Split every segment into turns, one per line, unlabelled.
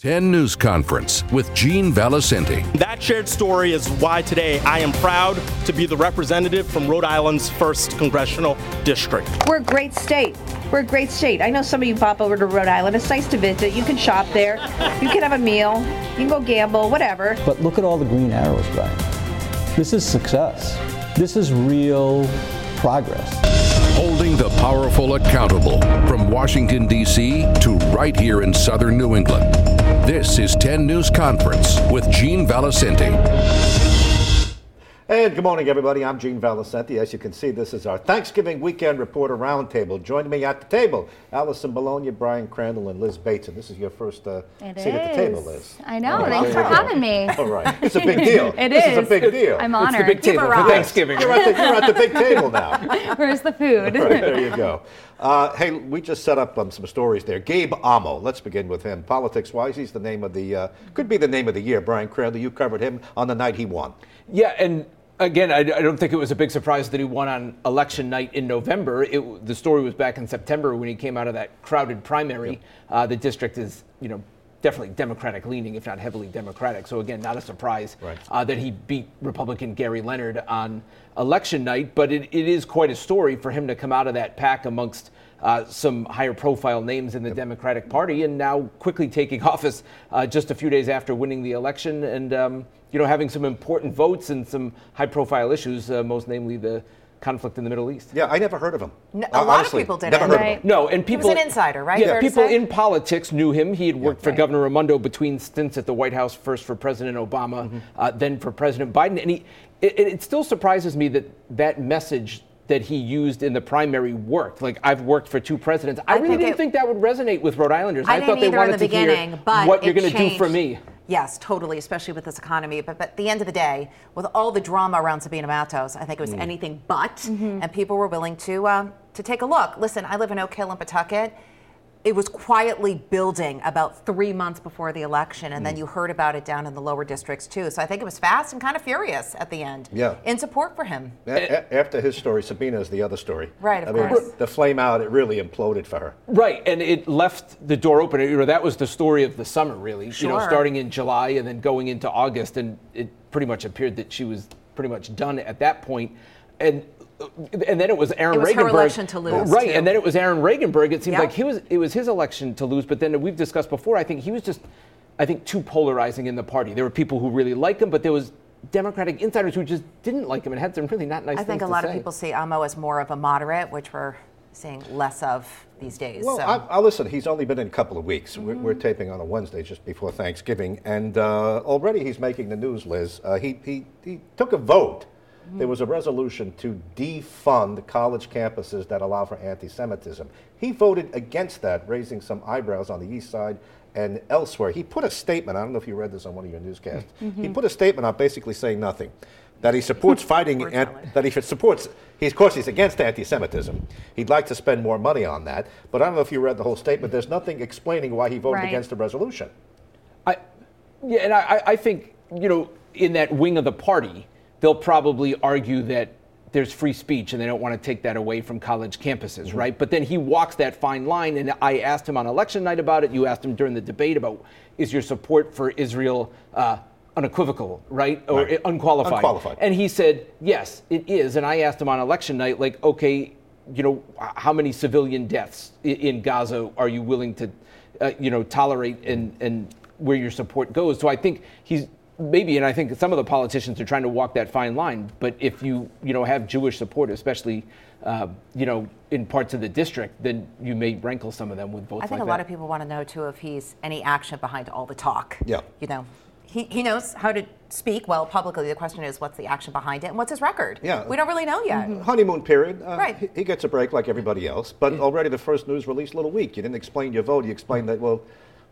10 News Conference with Gene Valicenti.
That shared story is why today I am proud to be the representative from Rhode Island's 1st Congressional District.
We're a great state. We're a great state. I know some of you pop over to Rhode Island. It's nice to visit. You can shop there. You can have a meal. You can go gamble, whatever.
But look at all the green arrows, Brian. This is success. This is real progress.
Holding the powerful accountable from Washington, D.C. to right here in southern New England. This is 10 News Conference with Gene Valicenti.
And good morning, everybody. I'm Gene Valicenti. As you can see, this is our Thanksgiving Weekend Reporter Roundtable. Joining me at the table, Alison Bologna, Brian Crandall, and Liz Bates. And this is your first uh,
It
seat at the table, Liz.
I know.
All right,
Thanks for
go.
having me.
All right. It's a big deal.
It
this is.
is.
a big deal.
I'm honored.
big table for Thanksgiving.
You're at, the, you're at the big table now.
Where's the food?
Right, there you go. Uh, hey, we just set up um, some stories there. Gabe Amo, let's begin with him. Politics wise, he's the name of the, uh, could be the name of the year. Brian Crandall, you covered him on the night he won.
Yeah, and again, I, I don't think it was a big surprise that he won on election night in November. It, the story was back in September when he came out of that crowded primary. Uh, the district is, you know, definitely Democratic leaning, if not heavily Democratic. So again, not a surprise
Right.
uh, that he beat Republican Gary Leonard on election night. But it, it is quite a story for him to come out of that pack amongst. Uh, some higher profile names in the Democratic Party, and now quickly taking office uh, just a few days after winning the election, and um, you know having some important votes and some high profile issues, uh, most namely the conflict in the Middle East.
Yeah, I never heard of him.
No,
Uh,
a lot of people didn't.
Never heard of him.
No, and people.
He was
people.
an insider, right?
Yeah,
Fair
people in politics knew him. He had worked for
Right.
Governor Raimondo between stints at the White House, first for President Obama,
Mm-hmm.
uh, then for President Biden. And he, it, it still surprises me that that message that he used in the primary worked. Like I've worked for two presidents. I,
I
really
think
didn't
it-
think that would resonate with Rhode Islanders.
I,
thought
didn't
they wanted
in the
to hear
beginning, but
what you're going to do for me.
Yes, totally, especially with this economy. But, but at the end of the day, with all the drama around Sabina Matos, I think it was
Mm.
anything but, and people were willing to uh, to take a look. Listen, I live in Oak Hill in Pawtucket. It was quietly building about three months before the election, and then
Mm.
you heard about it down in the lower districts too. So I think it was fast and kind of furious at the end.
Yeah.
In support for him.
A- a- after his story, Sabina is the other story.
Right, of
I mean,
course.
the flame out, it really imploded for her.
Right, and it left the door open. You know, that was the story of the summer, really. You know, starting in July and then going into August, and it pretty much appeared that she was pretty much done at that point. And and then it was Aaron
It was her
Reaganberg.
election to lose,
right?
too.
And then it was Aaron Regunberg. It seemed
Yep.
like he was it was his election to lose. But then we've discussed before. I think he was just, I think, too polarizing in the party. There were people who really liked him, but there was Democratic insiders who just didn't like him and had some really not nice
I
things
think a lot
say.
of people see Amo as more of a moderate, which we're seeing less of these days.
Well,
so.
I, I listen. He's only been in a couple of weeks. We're, we're
Mm-hmm.
taping on a Wednesday just before Thanksgiving, and uh, already he's making the news. Liz, uh, he, he he took a vote. There was a resolution to defund college campuses that allow for anti-Semitism. He voted against that, raising some eyebrows on the east side and elsewhere. He put a statement. I don't know if you read this on one of your newscasts.
Mm-hmm.
He put a statement out basically saying nothing. That he supports fighting, and, that he supports. He, of course, he's against anti-Semitism. He'd like to spend more money on that, but I don't know if you read the whole statement. There's nothing explaining why he voted
Right.
against the resolution.
I, yeah, and I, I- I think you know, in that wing of the party, they'll probably argue that there's free speech and they don't want to take that away from college campuses, right? But then he walks that fine line, and I asked him on election night about it. You asked him during the debate about is your support for Israel uh, unequivocal, right, or
Right.
unqualified?
Unqualified.
And he said yes, it is. And I asked him on election night, like, okay, you know, how many civilian deaths in Gaza are you willing to, uh, you know, tolerate and and where your support goes? So I think he's maybe, and I think some of the politicians are trying to walk that fine line. But if you you know have Jewish support, especially. Uh, you know, in parts of the district, then you may rankle some of them with votes
I think
like
a lot of people want to know too if he's any action behind all the talk.
Yeah.
You know, he, he knows how to speak well publicly. The question is, what's the action behind it, and what's his record?
Yeah.
We don't really know yet.
Honeymoon period. Uh,
Right.
he- He gets a break like everybody else, but already the first news release, a little weak. You didn't explain your vote. You explained that well.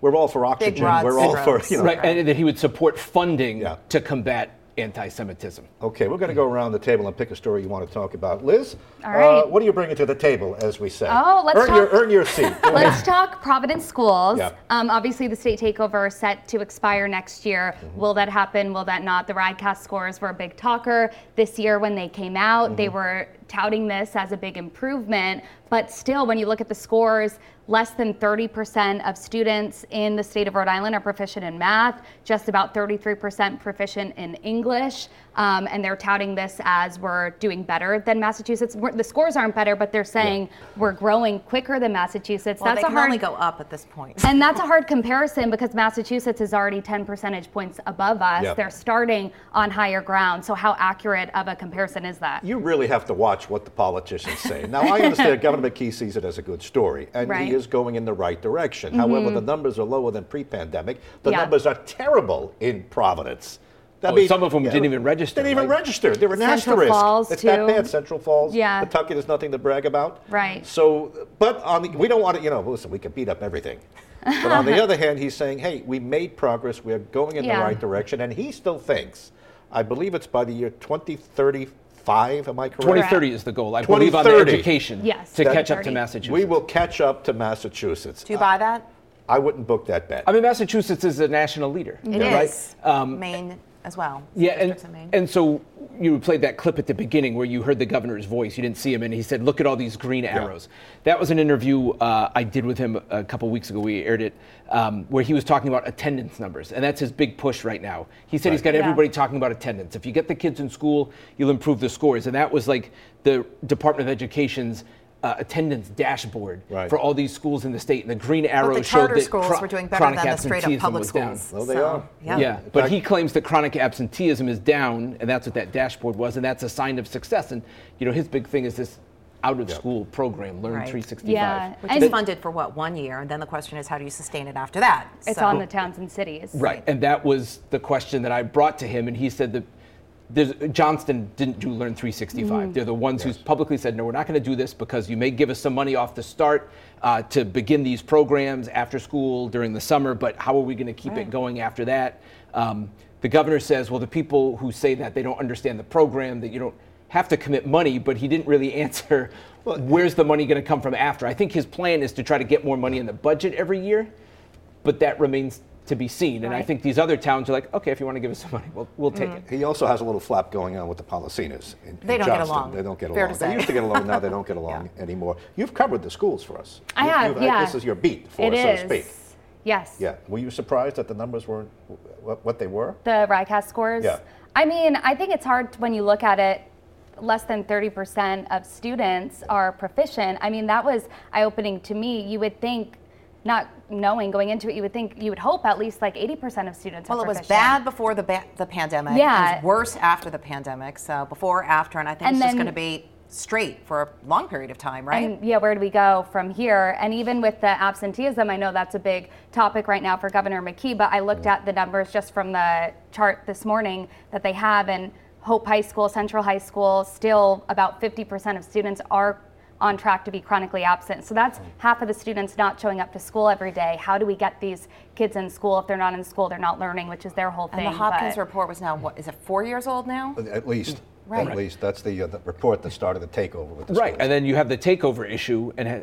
We're all for oxygen.
broad
we're all for
strokes.
you know.
Right, and that he would support funding
Yeah.
to combat anti-Semitism.
Okay, we're going to go around the table and pick a story you want to talk about. Liz,
All right.
uh, what are you bringing to the table, as we say?
Oh, let's
earn your
talk-
earn your seat.
Let's talk Providence schools.
Yeah.
Um, obviously, the state takeover is set to expire next year.
Mm-hmm.
Will that happen? Will that not? The RICAS scores were a big talker this year when they came out. They
Mm-hmm.
were touting this as a big improvement. But still, when you look at the scores, less than 30% of students in the state of Rhode Island are proficient in math, just about 33% proficient in English. Um, and they're touting this as we're doing better than Massachusetts. We're, the scores aren't better, but they're saying we're growing quicker than Massachusetts.
Well,
that's
they
a
can
hard
only go up at this point.
and that's a hard comparison because Massachusetts is already 10 percentage points above us.
Yeah.
They're starting on higher ground. So how accurate of a comparison is that?
You really have to watch what the politicians say. Now, I understand Governor McKee sees it as a good story, and
Right.
he is going in the right direction. However, the mm-hmm. numbers are lower than pre-pandemic. The
Yeah.
numbers are terrible in Providence. I
Oh, some of them didn't even register,
Didn't even
right?
register. They were an
Central
asterisk.
Falls,
it's that
too.
bad. Central Falls.
Yeah.
Pawtucket is nothing to brag about.
Right.
So, but on the, we don't want to, you know, listen, we can beat up everything. But on the other hand, he's saying, hey, we made progress. We're going in the right direction. And he still thinks, I believe it's by the year 2035, am I correct?
2030 is the goal, I believe, on the
2030.
education
Yes,
to catch up
2030.
to Massachusetts.
We will catch up to Massachusetts.
Do you buy that?
I wouldn't book that bet.
I mean, Massachusetts is a national leader.
It is.
right? Um,
Maine as well.
Yeah, and,
Districts in Maine.
and so you played that clip at the beginning where you heard the governor's voice. You didn't see him, and he said, "Look at all these green arrows." That was an interview uh, I did with him a couple weeks ago. We aired it, um, where he was talking about attendance numbers, and that's his big push right now. He said he's got
Yeah.
everybody talking about attendance. If you get the kids in school, you'll improve the scores, and that was like the Department of Education's. Uh, attendance dashboard
Right.
for all these schools in the state, and the green arrow
But the
showed that
schools
chro-
were doing better
chronic
than the straight up
absenteeism
public
was down.
schools.
Well, they
So,
are.
Yeah.
Yeah, but he claims that chronic absenteeism is down, and that's what that dashboard was, and that's a sign of success. And you know, his big thing is this out-of-school program, Learn
Right.
365.
Yeah,
Which
and
is funded for what, one year? And then the question is, how do you sustain it after that?
it's
So-
on the towns and cities.
Right, and that was the question that I brought to him, and he said that there's, Johnston didn't do Learn 365. They're the ones who publicly said, no, we're not going to do this because you may give us some money off the start uh, to begin these programs after school during the summer, but how are we going to keep it going after that? Um, the governor says, well, the people who say that they don't understand the program, that you don't have to commit money, but he didn't really answer where's the money going to come from after. I think his plan is to try to get more money in the budget every year but that remains to be seen. And I think these other towns are like, okay, if you want to give us some money, we'll, we'll take mm-hmm. it.
He also has a little flap going on with the Polisenas. In,
They
in
don't get along.
They don't get
Fair
along. They used to get along. Now they don't get along anymore. You've covered the schools for us.
I
You-
have,
you've-
yeah.
This is your beat for
It
us, so
is.
to speak.
Yes.
Yeah. Were you surprised that the numbers weren't what, what they were?
The RICAS scores?
Yeah.
I mean, I think it's hard when you look at it. Less than 30% of students are proficient. I mean, that was eye opening to me. You would think, not knowing going into it, you would think, you would hope at least like 80% of students
Well,
are
it was bad before the ba- the pandemic.
Yeah.
It was worse after the pandemic. So before, after, and I think
And
it's just going to be straight for a long period of time, right?
And yeah, where do we go from here? And even with the absenteeism, I know that's a big topic right now for Governor McKee, but I looked at the numbers just from the chart this morning that they have, and Hope High School, Central High School, still about 50% of students are on track to be chronically absent. So that's half of the students not showing up to school every day. How do we get these kids in school? If they're not in school, they're not learning, which is their whole thing.
and the Hopkins
but-
report was now what is it? Four years old now?
At least.
Right.
At least. That's the, uh, the report that started the takeover with the
Right,
schools.
and then you have the takeover issue, and ha-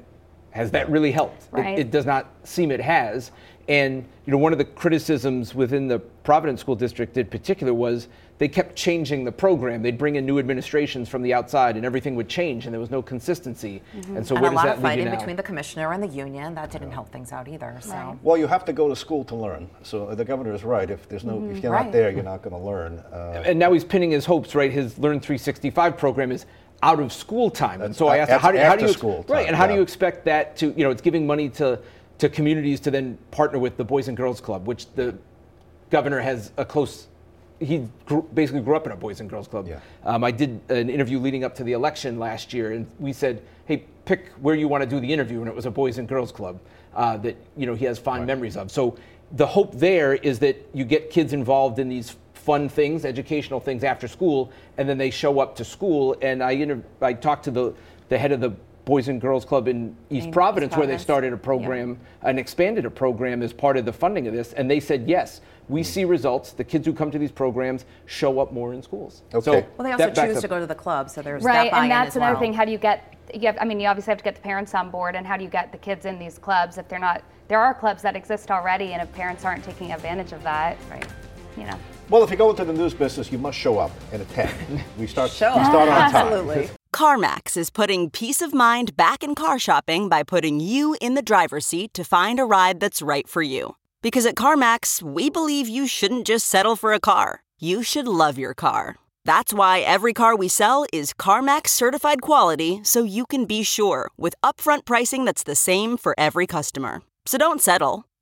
has that really helped? It-
Right.
It, does not seem it has. And you know, one of the criticisms within the Providence School District in particular was they kept changing the program. They'd bring in new administrations from the outside, and everything would change, and there was no consistency. And so
and
where
a
does
lot
that
of fighting between the commissioner and the union. That didn't help things out either. So.
Right.
Well, you have to go to school to learn. So the governor is right. If there's no, if you're
Right.
not there, you're not going to learn. Uh,
and now he's pinning his hopes, right? His Learn 365 program is out of school time, and so I asked, how do, how do you
school
right?
time,
And how do you expect that to, you know, it's giving money to to communities to then partner with the Boys and Girls Club, which the governor has a close. He grew, basically grew up in a Boys and Girls Club.
Yeah.
Um, I did an interview leading up to the election last year, and we said, "Hey, pick where you want to do the interview," and it was a Boys and Girls Club uh, that you know he has fond memories of. So the hope there is that you get kids involved in these fun things, educational things after school, and then they show up to school. And I inter- I talked to the the head of the Boys and Girls Club in East
In
Providence,
East
where they started a program and expanded a program as part of the funding of this. And they said, yes, we mm. see results. The kids who come to these programs show up more in schools.
Okay.
So
Well, they also choose
up-
to go to the club, so there's
right
that buy-in
and that's another
well.
thing how do you get you have, i mean you obviously have to get the parents on board and how do you get the kids in these clubs if they're not there are clubs that exist already and if parents aren't taking advantage of that right you know
Well, if you go into the news business, you must show up and attend. We start.
Show
we
up.
start on time.
Absolutely.
CarMax is putting peace of mind back in car shopping by putting you in the driver's seat to find a ride that's right for you. Because at CarMax, we believe you shouldn't just settle for a car, you should love your car. That's why every car we sell is CarMax certified quality so you can be sure with upfront pricing that's the same for every customer. So don't settle.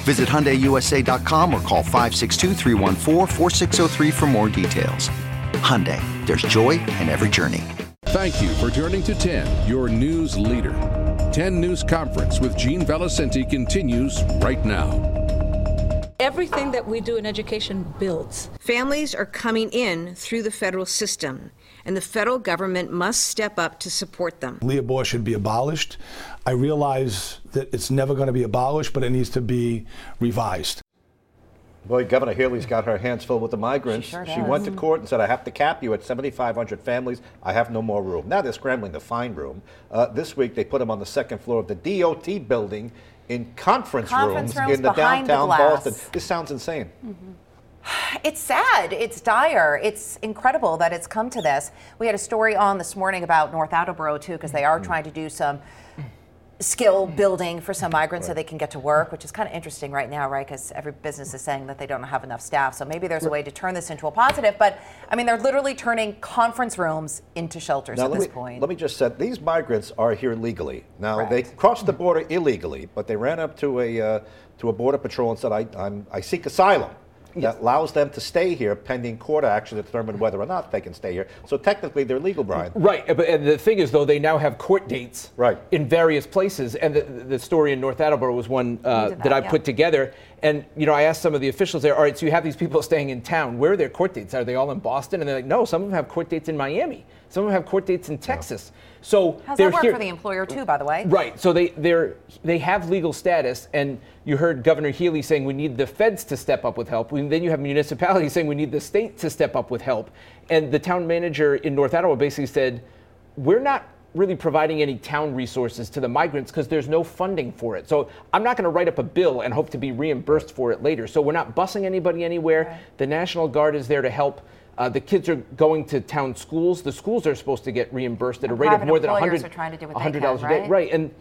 Visit HyundaiUSA.com or call 562-314-4603 for more details. Hyundai, there's joy in every journey.
Thank you for turning to 10, your news leader. 10 News Conference with Gene Valicenti continues right now.
Everything that we do in education builds. Families are coming in through the federal system, and the federal government must step up to support them.
Leobor should be abolished. I realize that it's never going to be abolished, but it needs to be revised.
Boy, Governor Healey's got her hands full with the migrants.
She sure
she,
went
to court and said, I have to cap you at 7,500 families. I have no more room. Now they're scrambling to find room. Uh, this week, they put them on the second floor of the DOT building in conference,
Conference rooms
in the
behind the
downtown
glass.
Boston. This sounds insane.
It's sad. It's dire. It's incredible that it's come to this. We had a story on this morning about North Attleboro too, because they are
Mm.
trying to do some skill building for some migrants so they can get to work, which is kind of interesting right now, right? Because every business is saying that they don't have enough staff. So maybe there's a way to turn this into a positive. But I mean, they're literally turning conference rooms into shelters
Now,
at this
me,
point.
let me just say, these migrants are here legally. Now, they crossed the border illegally, but they ran up to a, uh, to a border patrol and said, I, I'm, I seek asylum. That allows them to stay here pending court action to determine whether or not they can stay here. So technically, they're legal, Brian.
Right, and the thing is, though, they now have court dates
right.
in various places, and the, the story in North Attleboro was one uh, that,
that,
I
yeah.
put together. And you know, I asked some of the officials there, all right, so you have these people staying in town. Where are their court dates? Are they all in Boston? And they're like, no, some of them have court dates in Miami. Some of them have court dates in Texas. So
How's
they're
that work
here.
for the employer too, by the way?
Right. So they they're they have legal status, and you heard Governor Healey saying we need the feds to step up with help. And then you have municipalities saying we need the state to step up with help. And the town manager in North Attleboro basically said, we're not really providing any town resources to the migrants because there's no funding for it. So I'm not going to write up a bill and hope to be reimbursed for it later. So we're not busing anybody anywhere. The National Guard is there to help. Uh, the kids are going to town schools. The schools are supposed to get reimbursed at a rate of more than
employers
100
are trying to do what they
$100 a day.
right?
Right. And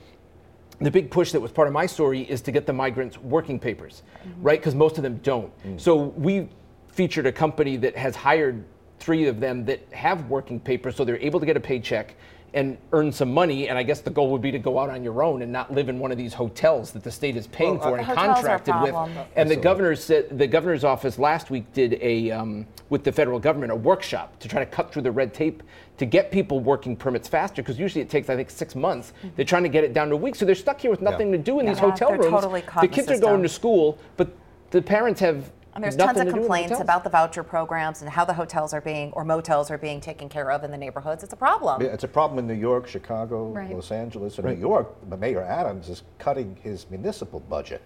the big push that was part of my story is to get the migrants working papers, right? Because most of them don't. So we featured a company that has hired three of them that have working papers, so they're able to get a paycheck and earn some money. And I guess the goal would be to go out on your own and not live in one of these hotels that the state is paying
Well,
for
uh,
and
hotels are a
contracted with.
problem.
And the governor said the governor's office last week did a um, with the federal government a workshop to try to cut through the red tape to get people working permits faster because usually it takes I think six months. They're trying to get it down to a week, so they're stuck here with nothing to do in
Yeah.
these
Yeah,
hotel
they're
rooms.
totally
the
in the
kids are going to school, but the parents have
And there's
nothing
tons of
to do the
complaints about the voucher programs and how the hotels are being, or motels are being taken care of in the neighborhoods. It's a problem.
Yeah, It's a problem in New York, Chicago,
Right.
Los Angeles. and
Right.
New York, Mayor Adams is cutting his municipal budget.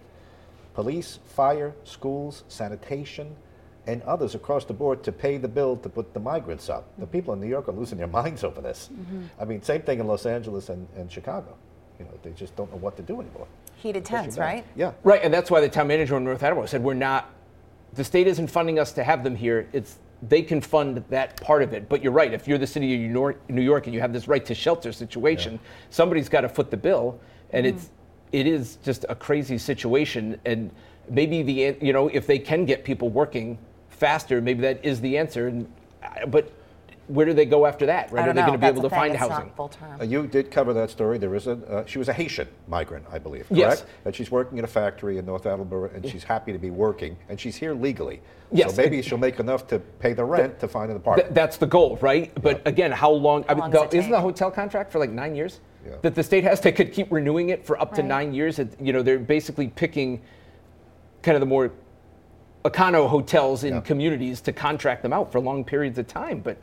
Police, fire, schools, sanitation, and others across the board to pay the bill to put the migrants up. The people in New York are losing their minds over this. Mm-hmm. I mean, same thing in Los Angeles and, and Chicago. You know, they just don't know what to do anymore.
Heated tents,
now.
right?
Yeah.
Right, and that's why the town manager in North Attleboro said we're not. The state isn't funding us to have them here. It's they can fund that part of it. But you're right. If you're the city of New York, and you have this right to shelter situation, somebody's got to foot the bill, and it's mm-hmm. it is just a crazy situation. And maybe the you know if they can get people working faster, maybe that is the answer. And, but where do they go after that? Right? Are they
know.
going to be
That's
able to
thing.
find
It's
housing?
Not full term.
Uh, you did cover that story. There is a uh, she was a Haitian migrant, I believe, correct?
Yes.
And she's working in a factory in North Attleboro, and she's happy to be working, and she's here legally.
Yes.
So maybe she'll make enough to pay the rent to find an apartment.
Th- that's the goal, right? But again, how long? I mean,
long
the,
does it
isn't the hotel contract for like nine years?
Yeah.
That the state has, they could keep renewing it for up to nine years. It, you know, they're basically picking kind of the more econo hotels in
Yeah.
communities to contract them out for long periods of time. But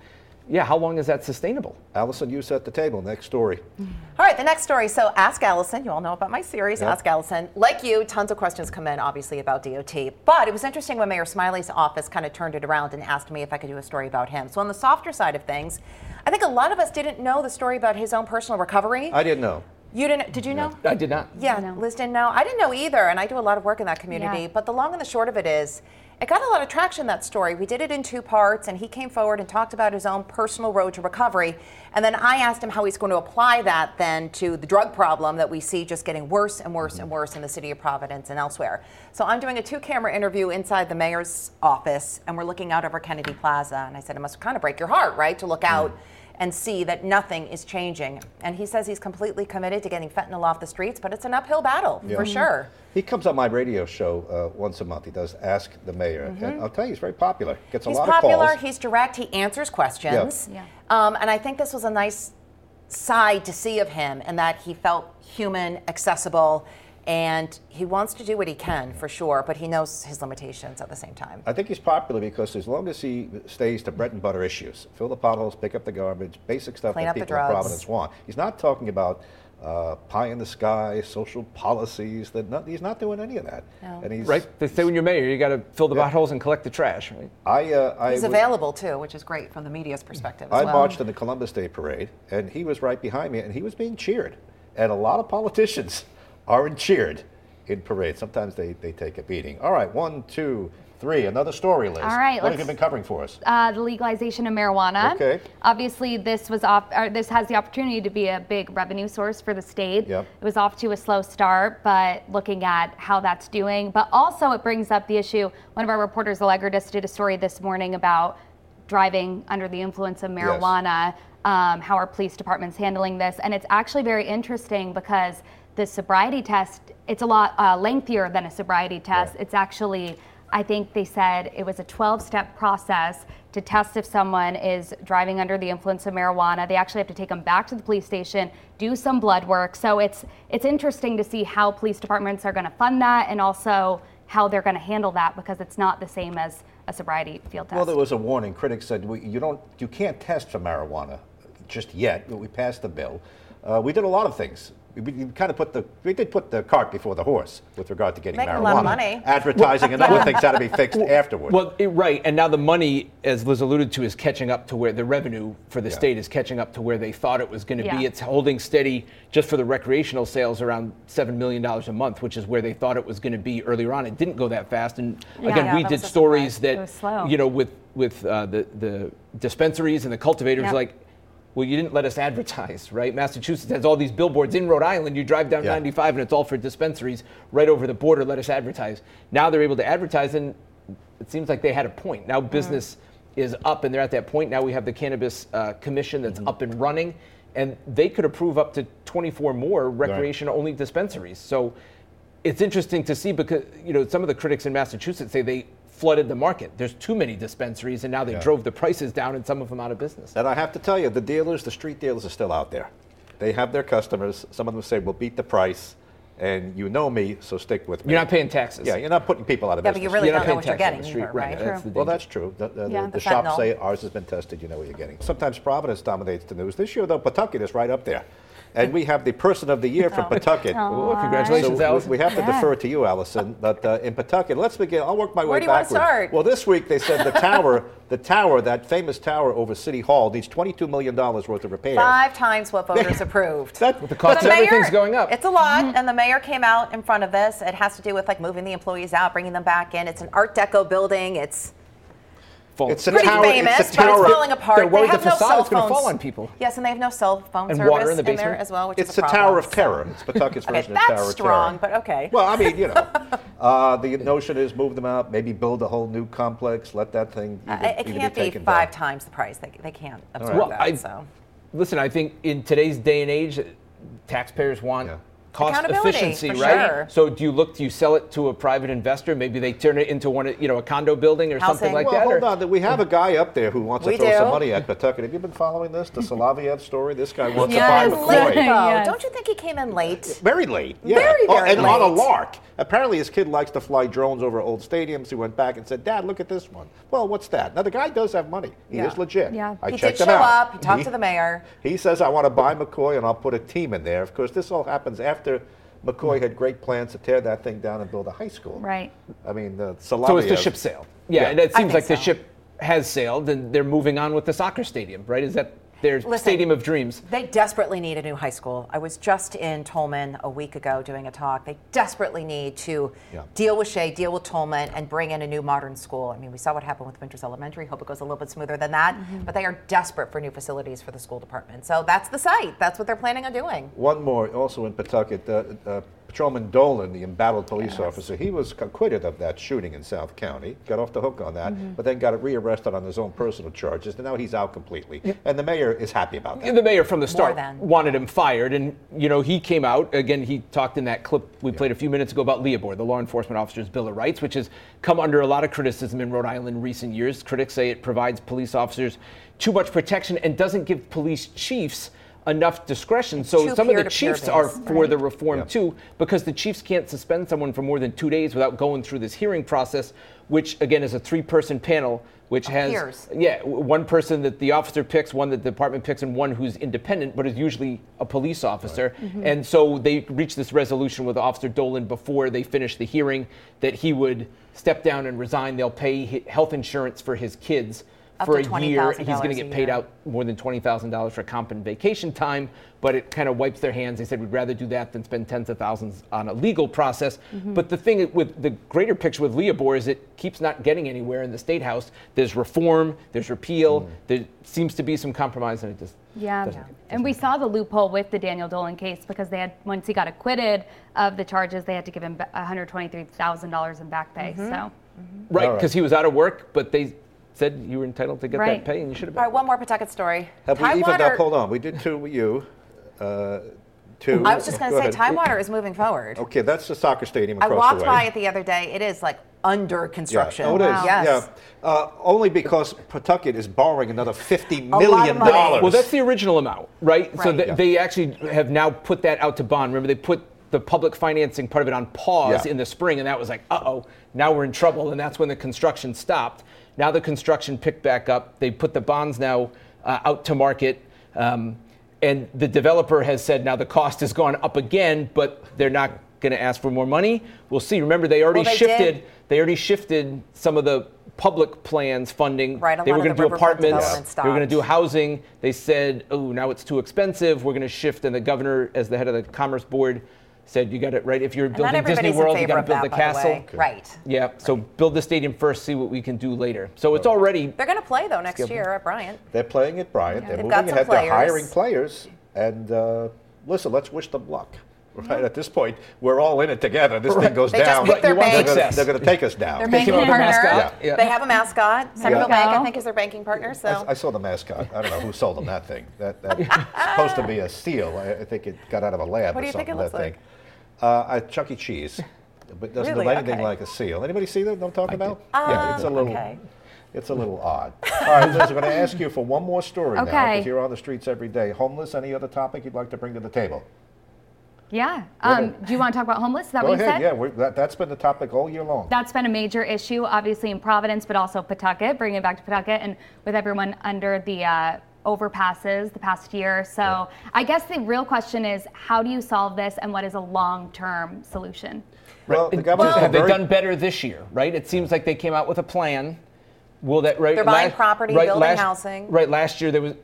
yeah, how long is that sustainable?
Alison, you set the table. Next story. Mm-hmm.
All right, the next story. So, Ask Alison. You all know about my series,
Yep.
Ask Alison. Like you, tons of questions come in, obviously, about DOT. But it was interesting when Mayor Smiley's office kind of turned it around and asked me if I could do a story about him. So, on the softer side of things, I think a lot of us didn't know the story about his own personal recovery.
I didn't know.
you didn't? Did you know?
I did not.
Yeah, no. Liz didn't know. I didn't know either, and I do a lot of work in that community.
Yeah.
But the long and the short of it is, it got a lot of traction, that story. We did it in two parts, and he came forward and talked about his own personal road to recovery. And then I asked him how he's going to apply that then to the drug problem that we see just getting worse and worse and worse in the city of Providence and elsewhere. So I'm doing a two camera interview inside the mayor's office, and we're looking out over Kennedy Plaza. And I said, it must kind of break your heart, right, to look out and see that nothing is changing. And he says he's completely committed to getting fentanyl off the streets, but it's an uphill battle
Yeah.
for sure.
He comes on my radio show uh, once a month. He does Ask the Mayor. And I'll tell you, he's very popular. Gets a
Mm-hmm. He's
lot
popular,
of calls.
he's direct, he answers questions.
Yeah.
Um, and I think this was a nice side to see of him in that he felt human, accessible, and he wants to do what he can for sure, but he knows his limitations at the same time.
I think he's popular because as long as he stays to bread and butter issues, fill the potholes, pick up the garbage, basic stuff
Clean
that people in. Providence want. He's not talking about uh, pie in the sky, social policies. That not, he's not doing any of that.
No.
And he's
Right? They say when you're mayor, you got to fill the
Yeah.
potholes and collect the trash, right?
I, uh, I
He's
was-
available too, which is great from the media's perspective as
I
well.
marched in the Columbus Day Parade, and he was right behind me, and he was being cheered. And a lot of politicians aren't cheered in parades. Sometimes they, they take a beating. All right, one, two, three. Another story, Liz.
All right,
What have you been covering for us?
uh, the legalization of marijuana.
Okay.
Obviously, this was off. Or this has the opportunity to be a big revenue source for the state.
Yep.
It was off to a slow start, but looking at how that's doing, but also it brings up the issue. One of our reporters, Allegra, just did a story this morning about driving under the influence of marijuana. Um, how our police department's handling this, and it's actually very interesting because the sobriety test it's a lot uh, lengthier than a sobriety test. It's actually I think they said it was a 12 step process to test if someone is driving under the influence of marijuana. They actually have to take them back to the police station, do some blood work. So it's it's interesting to see how police departments are going to fund that and also how they're going to handle that because it's not the same as a sobriety field test.
Well, there was a warning. Critics said we, you don't, you can't test for marijuana just yet. But we passed the bill. Uh, we did a lot of things. We, we kind of put the, we did put the cart before the horse with regard to getting
Making
marijuana.
a lot of money.
Advertising and other things had to be fixed afterwards.
Well, it, right, and now the money, as Liz alluded to, is catching up to where the revenue for the
Yeah.
state is catching up to where they thought it was going to
Yeah.
be. It's holding steady just for the recreational sales around seven million dollars a month, which is where they thought it was going to be earlier on. It didn't go that fast, and
Yeah.
again,
Yeah,
we did stories
surprise.
That you know with with uh, the the dispensaries and the cultivators
Yep.
like. Well, you didn't let us advertise, right? Massachusetts has all these billboards in Rhode Island. You drive down
Yeah.
95 and it's all for dispensaries right over the border. Let us advertise. Now they're able to advertise, and it seems like they had a point. Now business is up, and they're at that point. Now we have the cannabis uh, commission that's up and running, and they could approve up to 24 more recreation-only dispensaries. So it's interesting to see because you know some of the critics in Massachusetts say they flooded the market. There's too many dispensaries, and now they
Yeah.
drove the prices down, and some of them out of business.
And I have to tell you, the dealers, the street dealers are still out there. They have their customers. Some of them say, we'll beat the price. And you know me, so stick with me.
You're not paying taxes.
Yeah, you're not putting people out of
Yeah, but you really
You're not
don't know what you're getting
street,
either,
right?
right?
That's
Well, that's true. The, the,
Yeah.
the
The
shops say ours has been tested. You know what you're getting. Sometimes Providence dominates the news. This year, though, Pawtucket is right up there. And we have the person of the year from Pawtucket.
Oh, congratulations,
So we-
Alison.
we have to
Yeah.
defer to you, Alison. But uh, in Pawtucket, let's begin. I'll work my
Where
way
do you wanna
backward.
start?
Well, this week they said the tower, the tower, that famous tower over City Hall, needs 22 million dollars worth of repairs.
Five times what voters approved.
That-
the cost
But
of everything's going up.
It's a lot, and the mayor came out in front of this. It has to do with like moving the employees out, bringing them back in. It's an Art Deco building. It's
falling.
It's a
Pretty
tower.
famous,
it's a
but
tower.
it's falling apart.
They're
they have
the
no
facade
cell
is gonna
phones.
fall on people.
Yes, and they have no cell phone
And
service
water in the
there
basement.
as well, which
It's
is a
the. Tower of Terror. It's Pawtucket's
Okay,
version
that's
of Tower of
strong,
Terror.
but okay.
Well, I mean, you know, uh, the notion is move them out, maybe build a whole new complex, let that thing
Uh, it can't be
taken
five
down.
times the price. They, they can't absorb
Well,
that.
I-
so.
Listen, I think in today's day and age, taxpayers want cost efficiency, right?
sure.
So do you look? Do you sell it to a private investor? Maybe they turn it into one, of- you know, a condo building or something like
well,
that.
hold
or-
on. We have a guy up there who wants
We
to throw some money at Pawtucket. Have you been following this? The Soloviev story? This guy wants
Yes,
to buy
late
McCoy.
though.
Yes.
Don't you think he came in late?
Very late. Yeah.
Very,
Oh,
very
and on a lark. Apparently, his kid likes to fly drones over old stadiums. He went back and said, "Dad, look at this one." Well, what's that? Now the guy does have money. He
Yeah.
is legit.
Yeah.
I
he
checked
did
him
show
out.
up. He talked
He-
to the mayor.
He says, "I want to buy McCoy, and I'll put a team in there." Of course, this all happens after McCoy had great plans to tear that thing down and build a high school.
Right.
I mean, the
So it's the ship sailed. Yeah,
Yeah.
and it seems
think
like the ship has sailed, and they're moving on with the soccer stadium, right? Is that their
Listen,
stadium of dreams?
They desperately need a new high school. I was just in Tolman a week ago doing a talk. They desperately need to
Yeah.
deal with Shea, deal with Tolman, and bring in a new modern school. I mean, we saw what happened with Winters Elementary. Hope it goes a little bit smoother than that. But they are desperate for new facilities for the school department. So that's the site. That's what they're planning on doing.
One more, also in Pawtucket, uh, uh, Patrolman Dolan, the embattled police officer, he was acquitted of that shooting in South County, got off the hook on that,
Mhm.
but then got rearrested on his own personal charges, and now he's out completely. And the mayor is happy about that.
The mayor from the start wanted him fired, and you know he came out again. He talked in that clip we played a few minutes ago about Leobor, the law enforcement officer's bill of rights, which has come under a lot of criticism in Rhode Island in recent years. Critics say it provides police officers too much protection and doesn't give police chiefs enough discretion. So
too
some of the chiefs are
based,
for the reform
Yeah.
too, because the chiefs can't suspend someone for more than two days without going through this hearing process, which again is a three-person panel, which
Of
has
peers.
yeah, one person that the officer picks, one that the department picks, and one who's independent, but is usually a police officer. Mm-hmm. And so they reached this resolution with Officer Dolan before they finished the hearing that he would step down and resign. They'll pay health insurance for his kids
Up
for
to
a year. He's going to get paid
year.
out more than $20,000 for comp and vacation time, but it kind of wipes their hands. They said we'd rather do that than spend tens of thousands on a legal process.
Mm-hmm.
But the thing with the greater picture with Leobor is it keeps not getting anywhere in the state house. There's reform, there's repeal, there seems to be some compromise, and it just
Yeah.
doesn't-
And we saw the loophole with the Daniel Dolan case because they had once he got acquitted of the charges, they had to give him $123,000 in back pay.
Mm-hmm.
So
right
All right.
because he was out of work, but they said you were entitled to get
Right.
that pay, and you should have
All
been.
right, one more Pawtucket story.
Have we evened
Tidewater-
up? Hold on. We did two with you. Uh, two.
I was just going to say,
ahead.
Tidewater is moving forward.
Okay, that's the soccer stadium
I
across
walked
the way.
I walked by it the other day. It is like under construction.
Yeah. Oh, it is.
Wow.
Yes.
Yeah. Uh, only because Pawtucket is borrowing another fifty
lot of
million
money.
dollars.
Well, that's the original amount, right? So
Right.
th-
Yeah.
they actually have now put that out to bond. Remember, they put the public financing part of it on pause
Yeah.
in the spring, and that was like, uh oh, now we're in trouble, and that's when the construction stopped. Now the construction picked back up. They put the bonds now uh, out to market. Um, and the developer has said now the cost has gone up again, but they're not going to ask for more money. We'll see. Remember, they already
Well, they
shifted.
did.
They already shifted some of the public plans funding.
Right,
they were going to do apartments. They were going to do housing. They said, oh, now it's too expensive. We're going to shift. And the governor, as the head of the Commerce Board, said, you got it right. If you're building Disney World, you
favor
got to build
that,
the
by the
castle.
Right.
Yeah, so build the stadium first, see what we can do later. So it's already.
They're going to play though next
Skip.
year at Bryant.
They're playing at Bryant. They're
They've
moving
got some
ahead. They're hiring players. And uh, listen, let's wish them luck. Right at this point, we're all in it together. This thing goes
They just
down.
picked their
you want
bank.
they're going to take us down.
Their
They
banking
came up with a
partner.
mascot. Yeah.
They have a mascot. Central
Yeah.
Bank, I think, is their banking partner. So
I, I saw the mascot. I don't know who sold them that thing. That, that's supposed to be a seal. I, I think it got out of a lab
What
or
do you think
something.
it looks
that
like?
Uh, a Chuck E. Cheese, but doesn't
Really?
look anything
Okay.
like a seal. Anybody see that? I'm talking about?
Um,
yeah, it's a little.
okay.
It's a little odd. All right, Liz, I'm going to ask you for one more story now
Okay.
because you're on the streets every day. Homeless. Any other topic you'd like to bring to the table?
yeah. Um, do you want to talk about homeless? Is that
Go
what you
ahead.
said?
Yeah, we're, that, that's been the topic all year long.
That's been a major issue, obviously in Providence, but also Pawtucket, bringing it back to Pawtucket, and with everyone under the uh, overpasses the past year. So I guess the real question is, how do you solve this, and what is a long-term solution?
well, the governor's
have they done better this year, right? It seems like they came out with a plan. Will that right?
They're buying
last-
property,
right,
building
last-
housing.
Right. Last year there was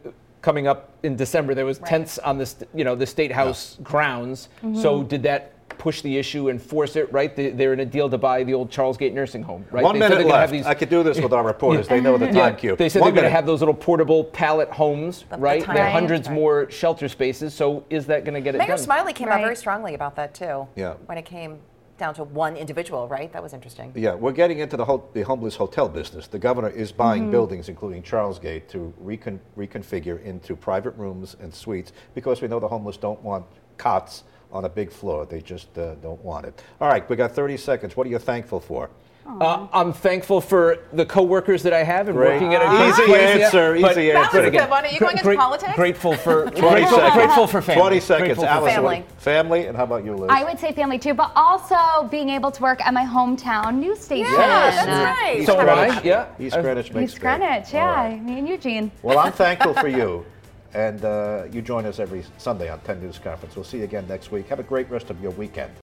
coming up in December there was
Right.
tents on this, you know the state house grounds.
Mm-hmm.
So did that push the issue and force it. Right? They, they're in a deal to buy the old Charlesgate Nursing Home. Right?
One
They said
minute
they're gonna have
left.
these-
I could do this with our reporters. They know the time cue.
They said
One
they're going to have those little portable pallet homes,
The- the
right? There are hundreds
Right.
more shelter spaces. So is that going to get it
Mayor
done?
Smiley came out very strongly about that too.
Yeah.
When it came down to one individual, right? That was interesting.
Yeah, we're getting into the, ho- the homeless hotel business. The governor is buying
Mhm.
buildings, including Charlesgate, to recon- reconfigure into private rooms and suites because we know the homeless don't want cots on a big floor. They just uh, don't want it. All right, we got 30 seconds. What are you thankful for?
Uh, I'm thankful for the coworkers that I have and
Great.
working at a good
Easy
place.
answer,
but-
easy
That was
answer.
a good one. Are you going into
Great-
politics?
Grateful for
20
grateful,
seconds.
grateful for family.
20 seconds.
Grateful for
Alice, what-
family.
Family, and how about you, Liz?
I would say family too, but also being able to work at my hometown news station.
Yes, that's right.
East
So am I, yeah.
East Greenwich makes
East
big. All
Greenwich, yeah.
right.
Me and Eugene.
Well, I'm thankful for you. And uh, you join us every Sunday on 10 News Conference. We'll see you again next week. Have a great rest of your weekend.